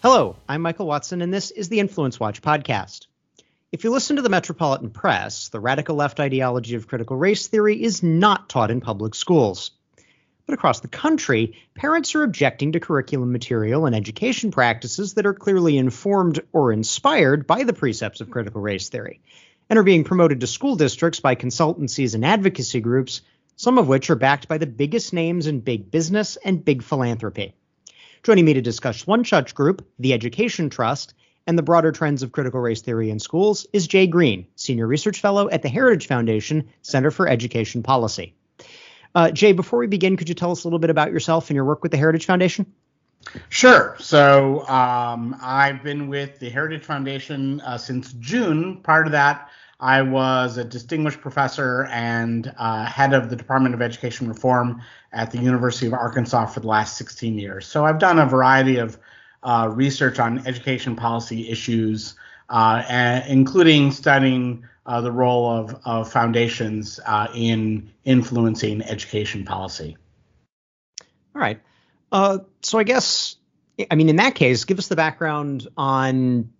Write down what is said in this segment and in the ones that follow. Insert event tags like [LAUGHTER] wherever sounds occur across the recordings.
Hello, I'm Michael Watson, and this is the Influence Watch podcast. If you listen to the Metropolitan Press, the radical left ideology of critical race theory is not taught in public schools. But across the country, parents are objecting to curriculum material and education practices that are clearly informed or inspired by the precepts of critical race theory, and are being promoted to school districts by consultancies and advocacy groups, some of which are backed by the biggest names in big business and big philanthropy. Joining me to discuss one such group, the Education Trust, and the broader trends of critical race theory in schools is Jay Greene, Senior Research Fellow at the Heritage Foundation Center for Education Policy. Uh, Jay, before we begin, could you tell us a little bit about yourself and your work with the Heritage Foundation? Sure. So um, I've been with the Heritage Foundation uh, since June. Prior to that, I was a distinguished professor and uh, head of the Department of Education Reform at the University of Arkansas for the last 16 years. So I've done a variety of uh, research on education policy issues, uh, and, including studying uh, the role of, of foundations uh, in influencing education policy. All right. Uh, so I guess, I mean, in that case, give us the background on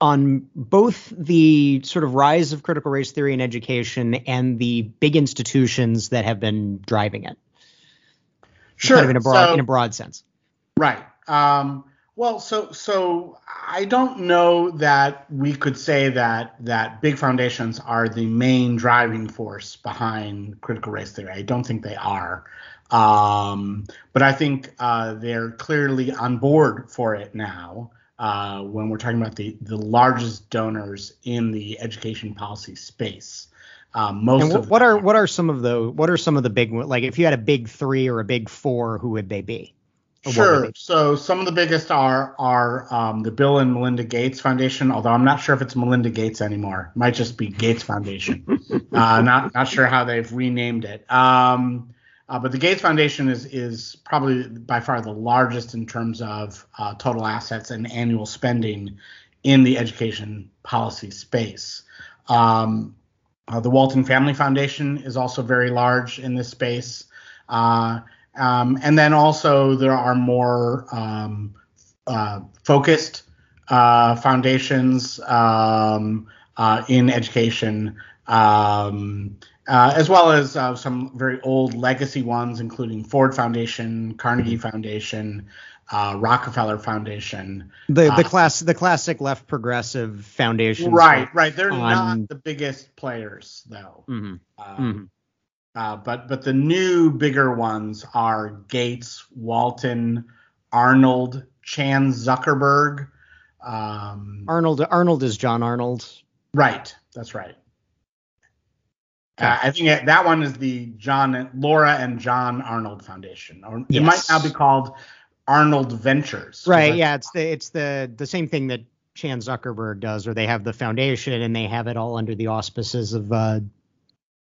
on both the sort of rise of critical race theory in education and the big institutions that have been driving it. Sure. Kind of in a broad so, in a broad sense. Right. Um, well, so so I don't know that we could say that that big foundations are the main driving force behind critical race theory. I don't think they are. Um, but I think uh, they're clearly on board for it now uh, when we're talking about the, the largest donors in the education policy space. Um, most and what, of what are what are some of the what are some of the big like if you had a big three or a big four, who would they be? Sure. So some of the biggest are are um, the Bill and Melinda Gates Foundation, although I'm not sure if it's Melinda Gates anymore. It might just be Gates Foundation. [LAUGHS] uh, not not sure how they've renamed it. Um, uh, but the Gates Foundation is is probably by far the largest in terms of uh, total assets and annual spending in the education policy space. Um, uh, the Walton Family Foundation is also very large in this space. Uh, um, and then also there are more um, uh, focused uh, foundations um, in education. Um, uh, as well as uh, some very old legacy ones, including Ford Foundation, Carnegie Foundation, uh, Rockefeller Foundation. The the Uh, class the classic left progressive foundation. Right, right. They're on- not the biggest players, though. hmm Um, uh, but but the new bigger ones are Gates, Walton, Arnold, Chan Zuckerberg. Um, Arnold Arnold is John Arnold. Right, that's right. Uh, I think that one is the John Laura and John Arnold Foundation, or it might now be called Arnold Ventures. Right. Yeah. It's the it's the the same thing that Chan Zuckerberg does, where they have the foundation and they have it all under the auspices of uh,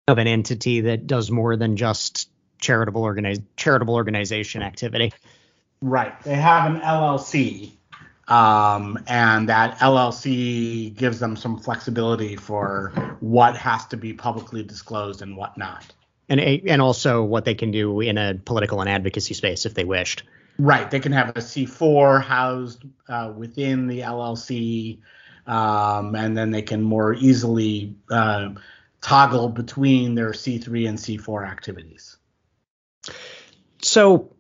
of an entity that does more than just charitable organize charitable organization activity. Right. They have an LLC, um, and that LLC gives them some flexibility for what has to be publicly disclosed and what not. And a- and also what they can do in a political and advocacy space if they wished. Right. They can have a C4 housed uh, within the LLC, um, and then they can more easily uh, toggle between their C3 and C4 activities. So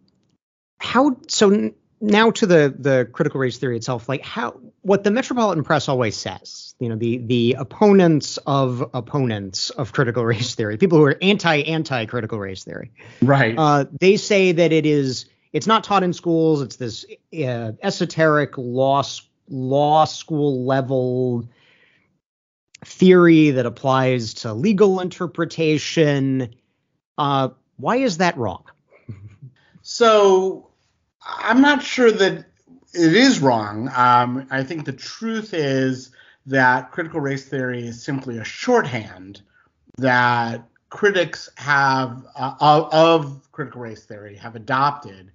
how so now to the the critical race theory itself like how what the metropolitan press always says you know the the opponents of opponents of critical [LAUGHS] race theory people who are anti anti critical race theory Right. uh, they say that it is it's not taught in schools it's this uh, esoteric law law school level theory that applies to legal interpretation uh, why is that wrong [LAUGHS] So I'm not sure that it is wrong. Um, I think the truth is that critical race theory is simply a shorthand that critics have uh, of critical race theory have adopted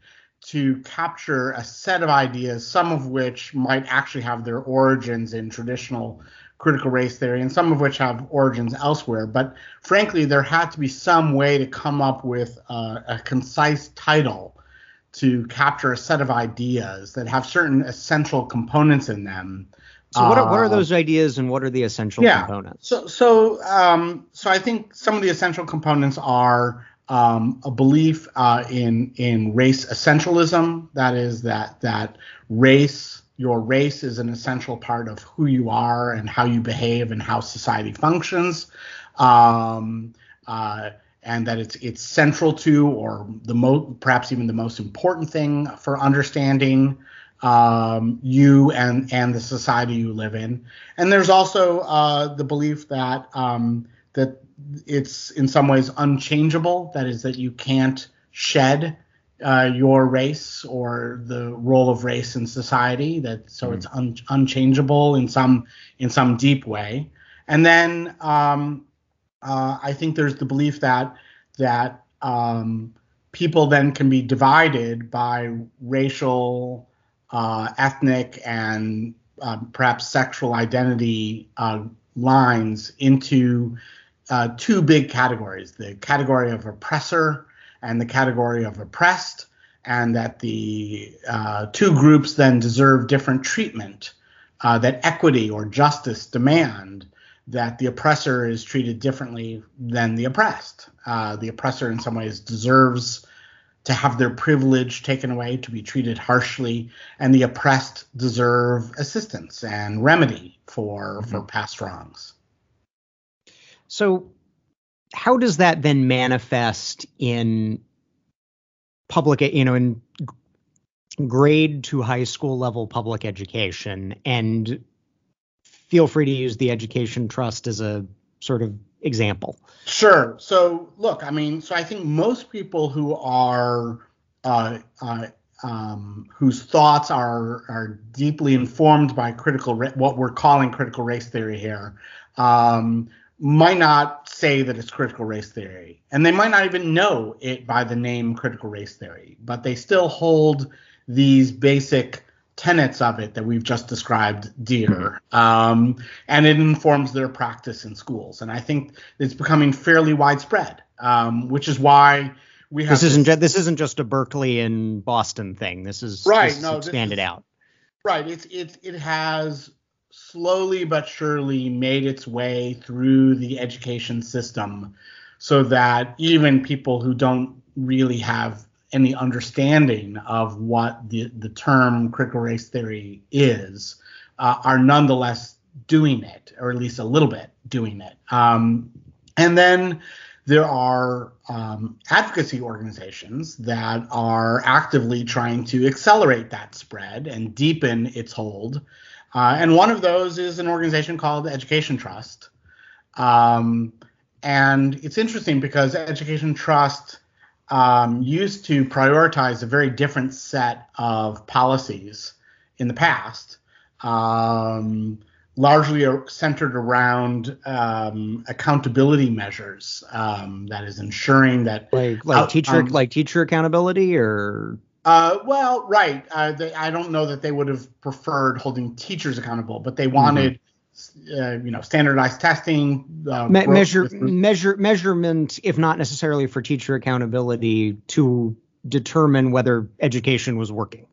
to capture a set of ideas, some of which might actually have their origins in traditional critical race theory, and some of which have origins elsewhere. But frankly, there had to be some way to come up with a, a concise title to capture a set of ideas that have certain essential components in them. So what are, what are uh, those ideas and what are the essential yeah, components? So so um, so I think some of the essential components are um, a belief uh, in in race essentialism. That is that that race your race is an essential part of who you are and how you behave and how society functions. Um, uh, and that it's it's central to or the most perhaps even the most important thing for understanding um, you and and the society you live in. And there's also uh, the belief that um, that it's in some ways unchangeable. That is that you can't shed uh, your race or the role of race in society. That so mm. it's un- unchangeable in some in some deep way. And then um, uh, I think there's the belief that that um, people then can be divided by racial, uh, ethnic, and um, perhaps sexual identity uh, lines into uh, two big categories: the category of oppressor and the category of oppressed, and that the uh, two groups then deserve different treatment. Uh, that equity or justice demand that the oppressor is treated differently than the oppressed. Uh, the oppressor, in some ways, deserves to have their privilege taken away, to be treated harshly, and the oppressed deserve assistance and remedy for mm-hmm. for past wrongs. So, how does that then manifest in public, you know, in grade to high school level public education and feel free to use the education trust as a sort of example. Sure. So look, I mean, so I think most people who are uh, uh, um, whose thoughts are are deeply informed by critical what we're calling critical race theory here um, might not say that it's critical race theory, and they might not even know it by the name critical race theory, but they still hold these basic tenets of it that we've just described dear um, and it informs their practice in schools. And i think it's becoming fairly widespread um, which is why we have this isn't this, this isn't just a berkeley and boston thing. This is right. this no expanded is, out. Right. It's it, it has slowly but surely made its way through the education system so that even people who don't really have any understanding of what the, the term critical race theory is uh, are nonetheless doing it, or at least a little bit doing it. Um, and then there are um, advocacy organizations that are actively trying to accelerate that spread and deepen its hold. Uh, and one of those is an organization called Education Trust. Um, and it's interesting because Education Trust um, used to prioritize a very different set of policies in the past, um, largely centered around um, accountability measures. Um, that is ensuring that like like teacher um, like teacher accountability or. Uh, well, right. Uh, they, I don't know that they would have preferred holding teachers accountable, but they wanted. Mm-hmm uh, you know, standardized testing, uh, Me- measure, with, measure, measurement, if not necessarily for teacher accountability, to determine whether education was working.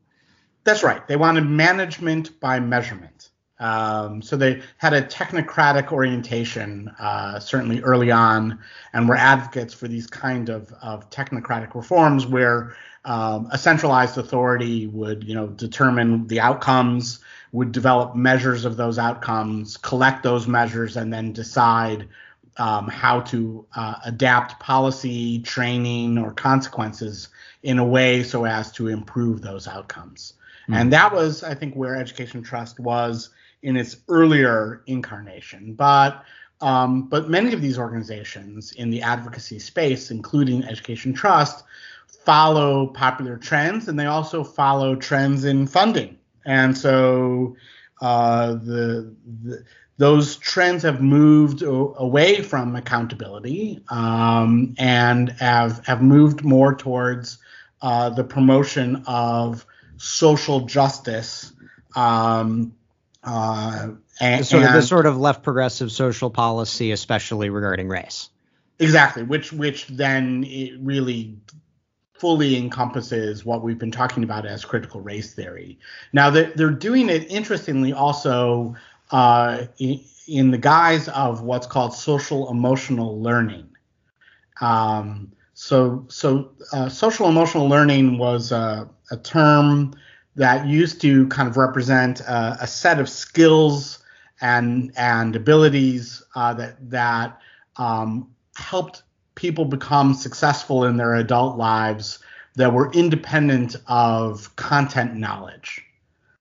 That's right. They wanted management by measurement. Um, so they had a technocratic orientation, uh, certainly early on, and were advocates for these kind of, of technocratic reforms where um, a centralized authority would, you know, determine the outcomes would develop measures of those outcomes, collect those measures, and then decide um, how to uh, adapt policy, training, or consequences in a way so as to improve those outcomes. Mm-hmm. And that was, I think, where Education Trust was in its earlier incarnation. But um, but many of these organizations in the advocacy space, including Education Trust, follow popular trends and they also follow trends in funding and so uh, the, the those trends have moved o- away from accountability um, and have have moved more towards uh, the promotion of social justice. Um, uh, and, sort of the sort of left progressive social policy, especially regarding race. Exactly, which which then it really fully encompasses what we've been talking about as critical race theory. Now they're, they're doing it interestingly also uh, in, in the guise of what's called social emotional learning. Um, so so uh, social emotional learning was a, a term that used to kind of represent a, a set of skills and and abilities uh, that that um, helped people become successful in their adult lives that were independent of content knowledge.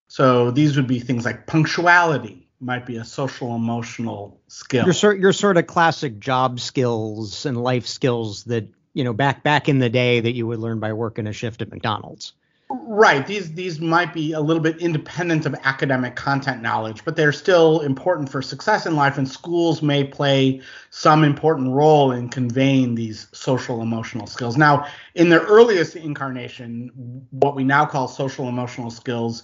So these would be things like punctuality might be a social emotional skill. Your sort your sort of classic job skills and life skills that you know back back in the day that you would learn by working a shift at McDonald's. Right. These these might be a little bit independent of academic content knowledge, but they're still important for success in life, and schools may play some important role in conveying these social emotional skills. Now, in their earliest incarnation, what we now call social emotional skills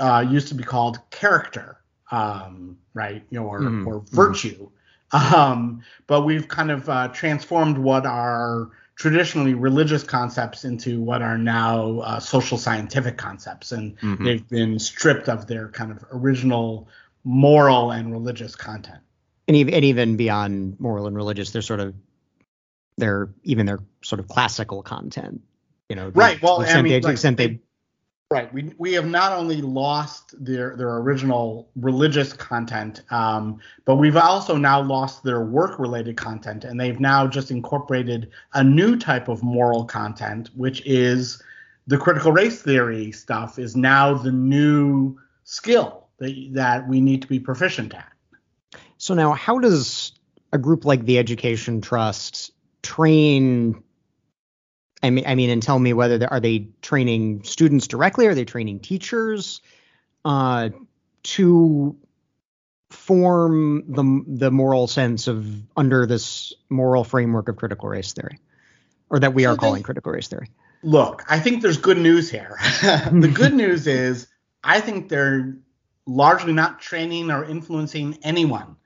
uh, used to be called character, um, right, or Mhm. or virtue. Um, but we've kind of uh, transformed what are traditionally religious concepts into what are now uh, social scientific concepts, and Mhm. they've been stripped of their kind of original moral and religious content. And even, and even beyond moral and religious, they're sort of they're even their sort of classical content. You know, Right, well, to the I extent mean, they, to the like, extent they, they- Right. We we have not only lost their their original religious content, um, but we've also now lost their work related content, and they've now just incorporated a new type of moral content, which is the critical race theory stuff is now the new skill that that we need to be proficient at. So now, how does a group like the Education Trust train? I mean, I mean, and tell me whether they, are they training students directly? Are they training teachers uh, to form the the moral sense of under this moral framework of critical race theory, or that we So are they- calling critical race theory? Look, I think there's good news here. [LAUGHS] the good news [LAUGHS] is I think they're largely not training or influencing anyone.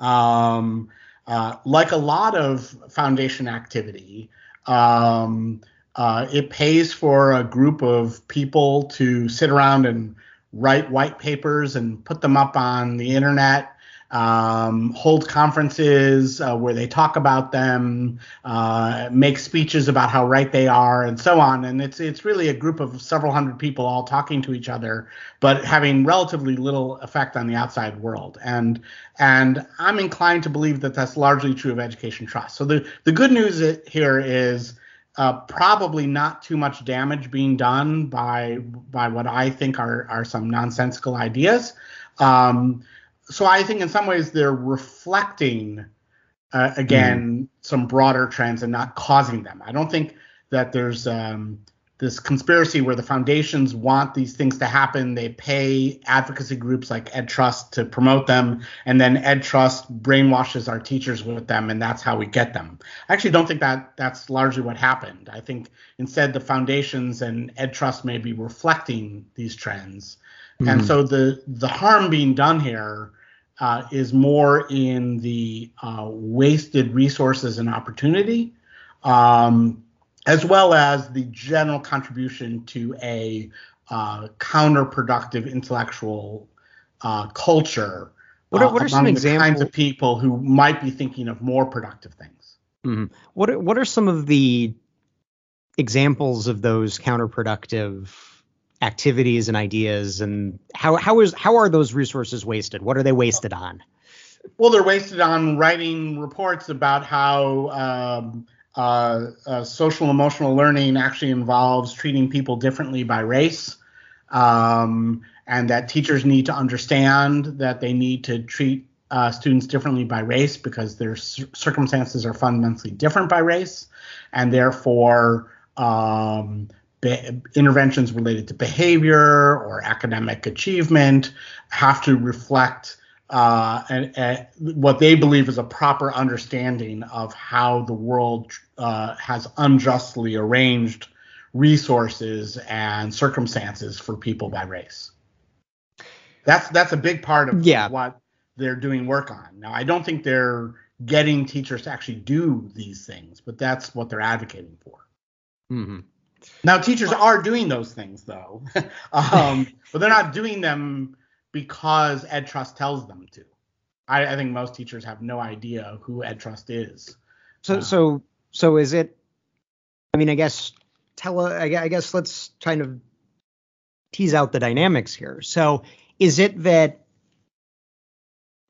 Um, uh, like a lot of foundation activity, um, uh, it pays for a group of people to sit around and write white papers and put them up on the internet, um, hold conferences uh, where they talk about them, uh, make speeches about how right they are, and so on. And it's it's really a group of several hundred people all talking to each other, but having relatively little effect on the outside world. And and I'm inclined to believe that that's largely true of Education Trust. So the the good news here is. Uh, probably not too much damage being done by by what I think are are some nonsensical ideas. Um, so I think in some ways they're reflecting uh, again some broader trends and not causing them. I don't think that there's um, this conspiracy where the foundations want these things to happen. They pay advocacy groups like Ed Trust to promote them, and then Ed Trust brainwashes our teachers with them, and that's how we get them. I actually don't think that that's largely what happened. I think instead the foundations and Ed Trust may be reflecting these trends, and Mhm. so the the harm being done here uh, is more in the uh, wasted resources and opportunity, um, as well as the general contribution to a uh, counterproductive intellectual uh, culture. What are- uh, what are some the kinds of people who might be thinking of more productive things? Mhm. What are, what are some of the examples of those counterproductive activities and ideas, and how how is how are those resources wasted? What are they wasted on? Well, they're wasted on writing reports about how um, uh, uh, social emotional learning actually involves treating people differently by race, um, and that teachers need to understand that they need to treat uh, students differently by race because their cir- circumstances are fundamentally different by race, and therefore um, be- interventions related to behavior or academic achievement have to reflect uh, and, and, what they believe is a proper understanding of how the world uh, has unjustly arranged resources and circumstances for people by race. That's that's a big part of yeah. what they're doing work on. Now, I don't think they're getting teachers to actually do these things, but that's what they're advocating for. Mm-hmm. Now, teachers are doing those things though, [LAUGHS] um, but they're not doing them because Ed Trust tells them to. I, I, think most teachers have no idea who Ed Trust is. So, uh, so, so is it? I mean, I guess tell. I guess let's kind of tease out the dynamics here. So, is it that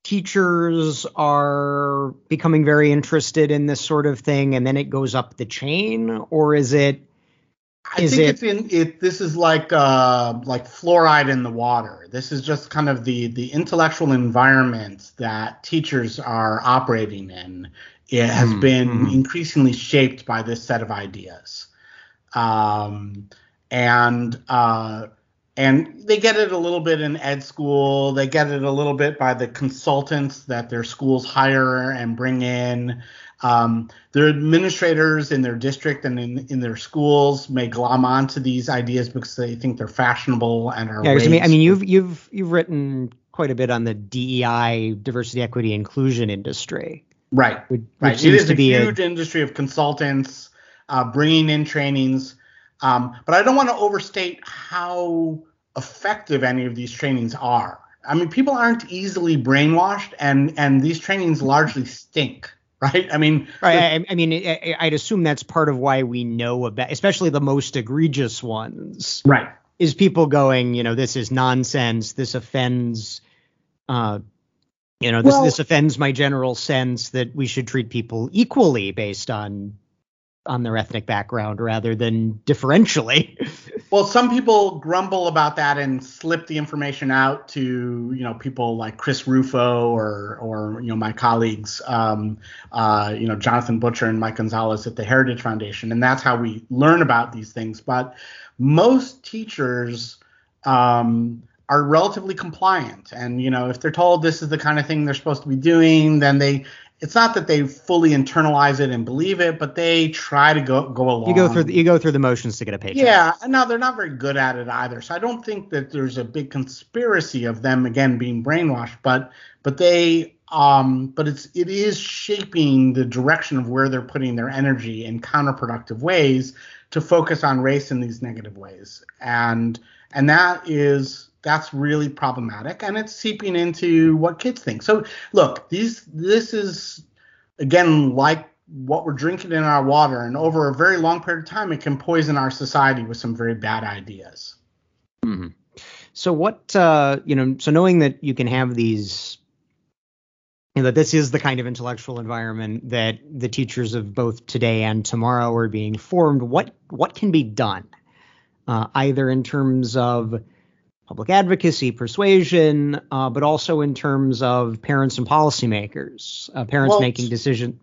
teachers are becoming very interested in this sort of thing and then it goes up the chain or is it I think it, it's in it. This is like uh, like fluoride in the water. This is just kind of the the intellectual environment that teachers are operating in. It has mm, been mm. increasingly shaped by this set of ideas, um, and uh, and they get it a little bit in ed school. They get it a little bit by the consultants that their schools hire and bring in. Um, their administrators in their district and in, in their schools may glom onto these ideas because they think they're fashionable and are. Yeah, I mean, I mean, you've you've you've written quite a bit on the DEI, diversity, equity, inclusion industry. Right, which, right. Which it is a huge a, industry of consultants uh, bringing in trainings. Um, but I don't want to overstate how effective any of these trainings are. I mean, people aren't easily brainwashed, and and these trainings largely stink [LAUGHS] right? I mean, right. I, I, mean, I, would assume that's part of why we know about, especially the most egregious ones, right? Is people going, you know, this is nonsense. This offends, uh, you know, this well, this offends my general sense that we should treat people equally based on on their ethnic background rather than differentially. [LAUGHS] well, some people grumble about that and slip the information out to you know people like Chris Rufo or or you know my colleagues, um, uh, you know Jonathan Butcher and Mike Gonzalez at the Heritage Foundation, and that's how we learn about these things. But most teachers. Um, are relatively compliant and you know if they're told this is the kind of thing they're supposed to be doing then they it's not that they fully internalize it and believe it, but they try to go go along. You go through the, you go through the motions to get a paycheck. Yeah, no, they're not very good at it either. So I don't think that there's a big conspiracy of them again being brainwashed, but but they um but it's it is shaping the direction of where they're putting their energy in counterproductive ways to focus on race in these negative ways. And and that is that's really problematic and it's seeping into what kids think. So look, these this is again like what we're drinking in our water and over a very long period of time it can poison our society with some very bad ideas. Mm-hmm. So what uh, you know, so knowing that you can have these that this is the kind of intellectual environment that the teachers of both today and tomorrow are being formed, what what can be done? Uh, either in terms of public advocacy, persuasion, uh, but also in terms of parents and policymakers, uh, parents well, making decisions.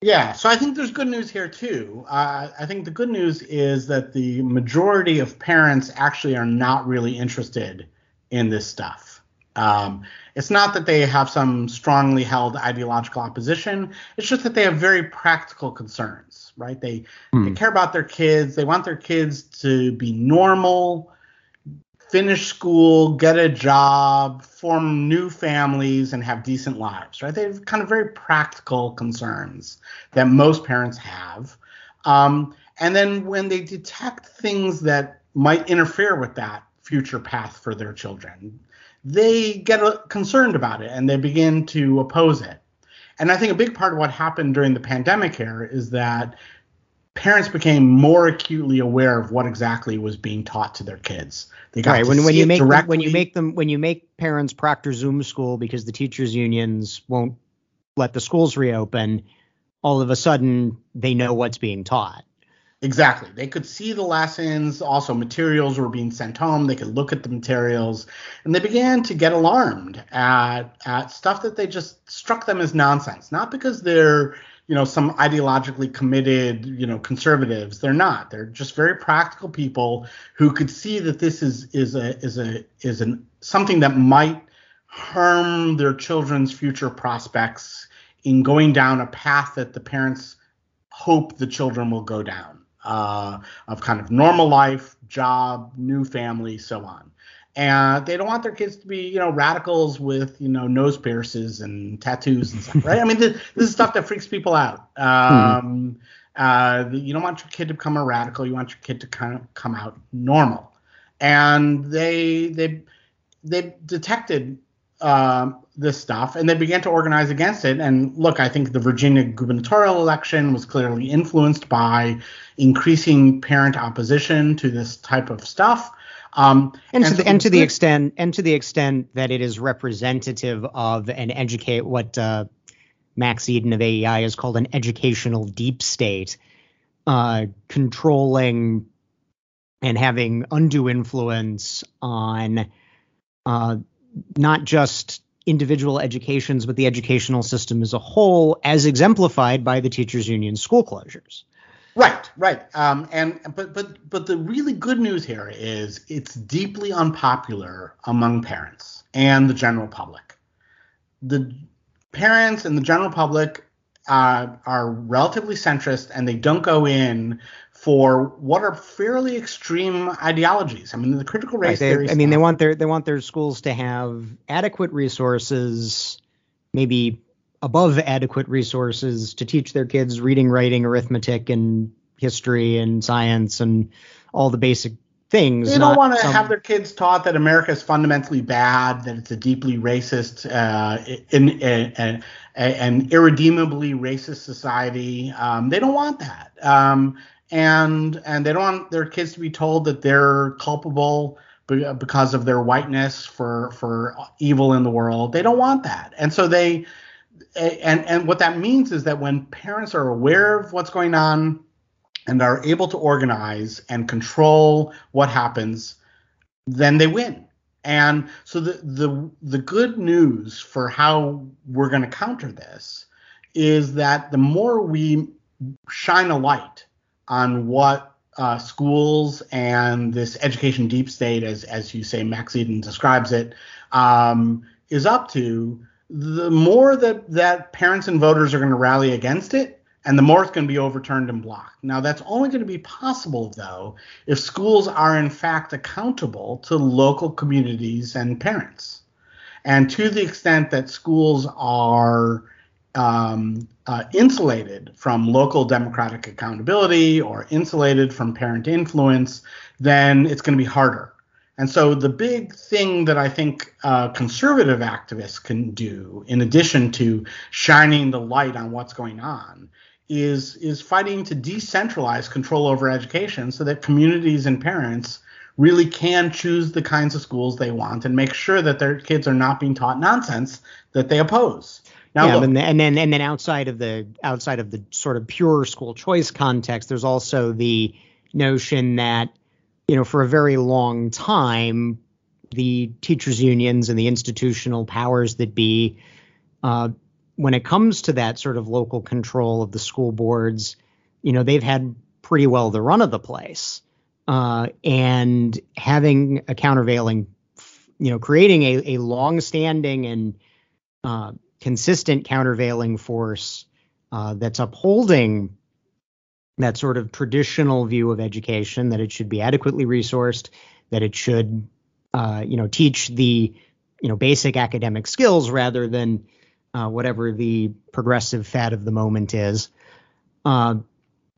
Yeah, so I think there's good news here too. Uh, I think the good news is that the majority of parents actually are not really interested in this stuff. Um, it's not that they have some strongly held ideological opposition. It's just that they have very practical concerns, right? They, mm. they care about their kids. They want their kids to be normal finish school, get a job, form new families, and have decent lives, right? They have kind of very practical concerns that most parents have. Um, and then when they detect things that might interfere with that future path for their children, they get concerned about it and they begin to oppose it. And I think a big part of what happened during the pandemic here is that parents became more acutely aware of what exactly was being taught to their kids. They got right. when, when you make them, when you make them when you make parents proctor Zoom school because the teachers unions won't let the schools reopen, all of a sudden they know what's being taught. Exactly. They could see the lessons. Also, materials were being sent home. They could look at the materials, and they began to get alarmed at at stuff that they just struck them as nonsense. Not because they're you know some ideologically committed you know conservatives. They're not. They're just very practical people who could see that this is is a is a is an something that might harm their children's future prospects in going down a path that the parents hope the children will go down uh, of kind of normal life job new family so on and they don't want their kids to be you know radicals with you know nose pierces and tattoos and stuff right? I mean this, this is stuff that freaks people out. Um, mm uh, you don't want your kid to become a radical. You want your kid to kind of come out normal. And they they they detected uh, this stuff and they began to organize against it. And look i think the virginia gubernatorial election was clearly influenced by increasing parent opposition to this type of stuff um, and, and, to the, and to the extent and to the extent that it is representative of an educate what uh, Max Eden of AEI is called an educational deep state, uh, controlling and having undue influence on uh, not just individual educations, but the educational system as a whole, as exemplified by the teachers union school closures. Right, right. Um, and but but but the really good news here is it's deeply unpopular among parents and the general public. The parents and the general public uh, are relatively centrist, and they don't go in for what are fairly extreme ideologies. I mean, the critical race right, they, theory. I mean, they want their they want their schools to have adequate resources, maybe above adequate resources to teach their kids reading, writing, arithmetic, and history and science and all the basic things. They don't want to have their kids taught that America is fundamentally bad, that it's a deeply racist, uh, in, in, in, an irredeemably racist society. Um, they don't want that, um, and and they don't want their kids to be told that they're culpable because of their whiteness for for evil in the world. They don't want that, and so they and and what that means is that when parents are aware of what's going on and are able to organize and control what happens, then they win. And so the the the good news for how we're going to counter this is that the more we shine a light on what uh, schools and this education deep state, as as you say, Max Eden describes it, um, is up to, the more that that parents and voters are going to rally against it, and the more it's going to be overturned and blocked. Now, that's only going to be possible, though, if schools are in fact accountable to local communities and parents. And to the extent that schools are um, uh, insulated from local democratic accountability or insulated from parent influence, then it's going to be harder and so the big thing that I think uh, conservative activists can do, in addition to shining the light on what's going on, is is fighting to decentralize control over education so that communities and parents really can choose the kinds of schools they want and make sure that their kids are not being taught nonsense that they oppose. Now, yeah, look, and, and then and then outside of the outside of the sort of pure school choice context, there's also the notion that you know, for a very long time, the teachers' unions and the institutional powers that be, uh, when it comes to that sort of local control of the school boards, you know, they've had pretty well the run of the place. Uh, and having a countervailing, you know, creating a, a long-standing and uh, consistent countervailing force uh, that's upholding that sort of traditional view of education that it should be adequately resourced, that it should, uh, you know, teach the, you know, basic academic skills rather than uh, whatever the progressive fad of the moment is. Uh,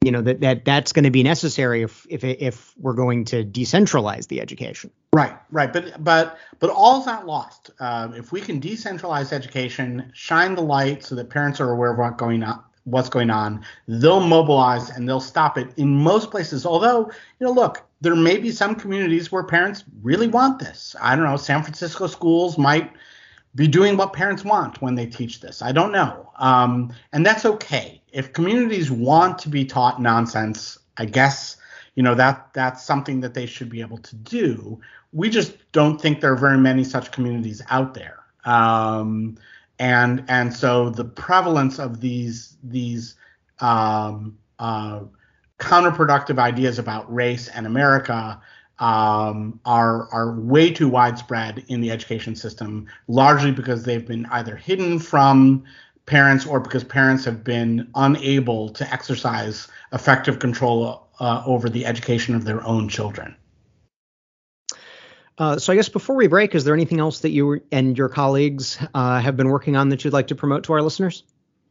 you know that that that's going to be necessary if if if we're going to decentralize the education. Right, right, but but but all's not lost. Um, if we can decentralize education, shine the light so that parents are aware of what's going on, what's going on. They'll mobilize and they'll stop it in most places. Although, you know, look, there may be some communities where parents really want this. I don't know. San Francisco schools might be doing what parents want when they teach this. I don't know. Um, and that's okay. If communities want to be taught nonsense, I guess you know that that's something that they should be able to do. We just don't think there are very many such communities out there. Um, and and so the prevalence of these these um, uh, counterproductive ideas about race and America um, are are way too widespread in the education system, largely because they've been either hidden from parents or because parents have been unable to exercise effective control uh, over the education of their own children. Uh, so I guess before we break, is there anything else that you and your colleagues uh, have been working on that you'd like to promote to our listeners?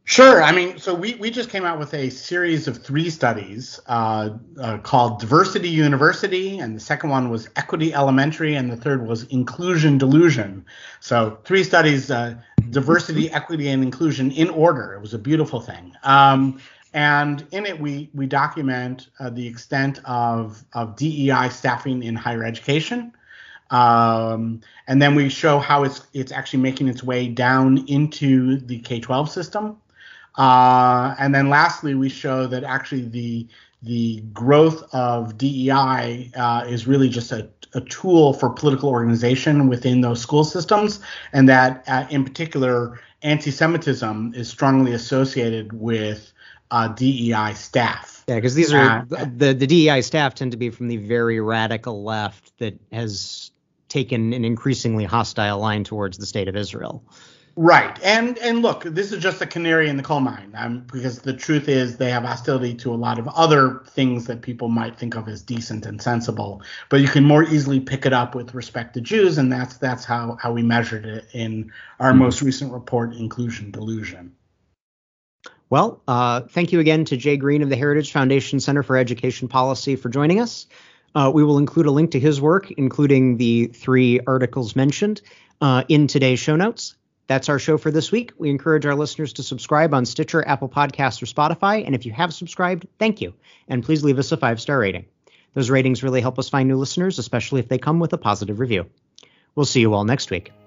Sure. I mean, so we, we just came out with a series of three studies uh, uh, called Diversity University, and the second one was Equity Elementary, and the third was Inclusion Delusion. So three studies, uh, diversity, equity, and inclusion in order. It was a beautiful thing. Um, and in it, we we document uh, the extent of of DEI staffing in higher education. Um, and then we show how it's it's actually making its way down into the K-12 system. Uh, and then lastly, we show that actually the the growth of DEI uh, is really just a, a, tool for political organization within those school systems, and that uh, in particular, anti-Semitism is strongly associated with uh, DEI staff. Yeah, because these are uh, the the DEI staff tend to be from the very radical left that has taken an increasingly hostile line towards the state of Israel. Right, and and look, this is just a canary in the coal mine, um, because the truth is they have hostility to a lot of other things that people might think of as decent and sensible, but you can more easily pick it up with respect to Jews, and that's that's how how we measured it in our most recent report, Inclusion Delusion. Well, uh, thank you again to Jay Greene of the Heritage Foundation Center for Education Policy for joining us. Uh, we will include a link to his work, including the three articles mentioned, uh, in today's show notes. That's our show for this week. We encourage our listeners to subscribe on Stitcher, Apple Podcasts, or Spotify. And if you have subscribed, thank you. And please leave us a five star rating. Those ratings really help us find new listeners, especially if they come with a positive review. We'll see you all next week.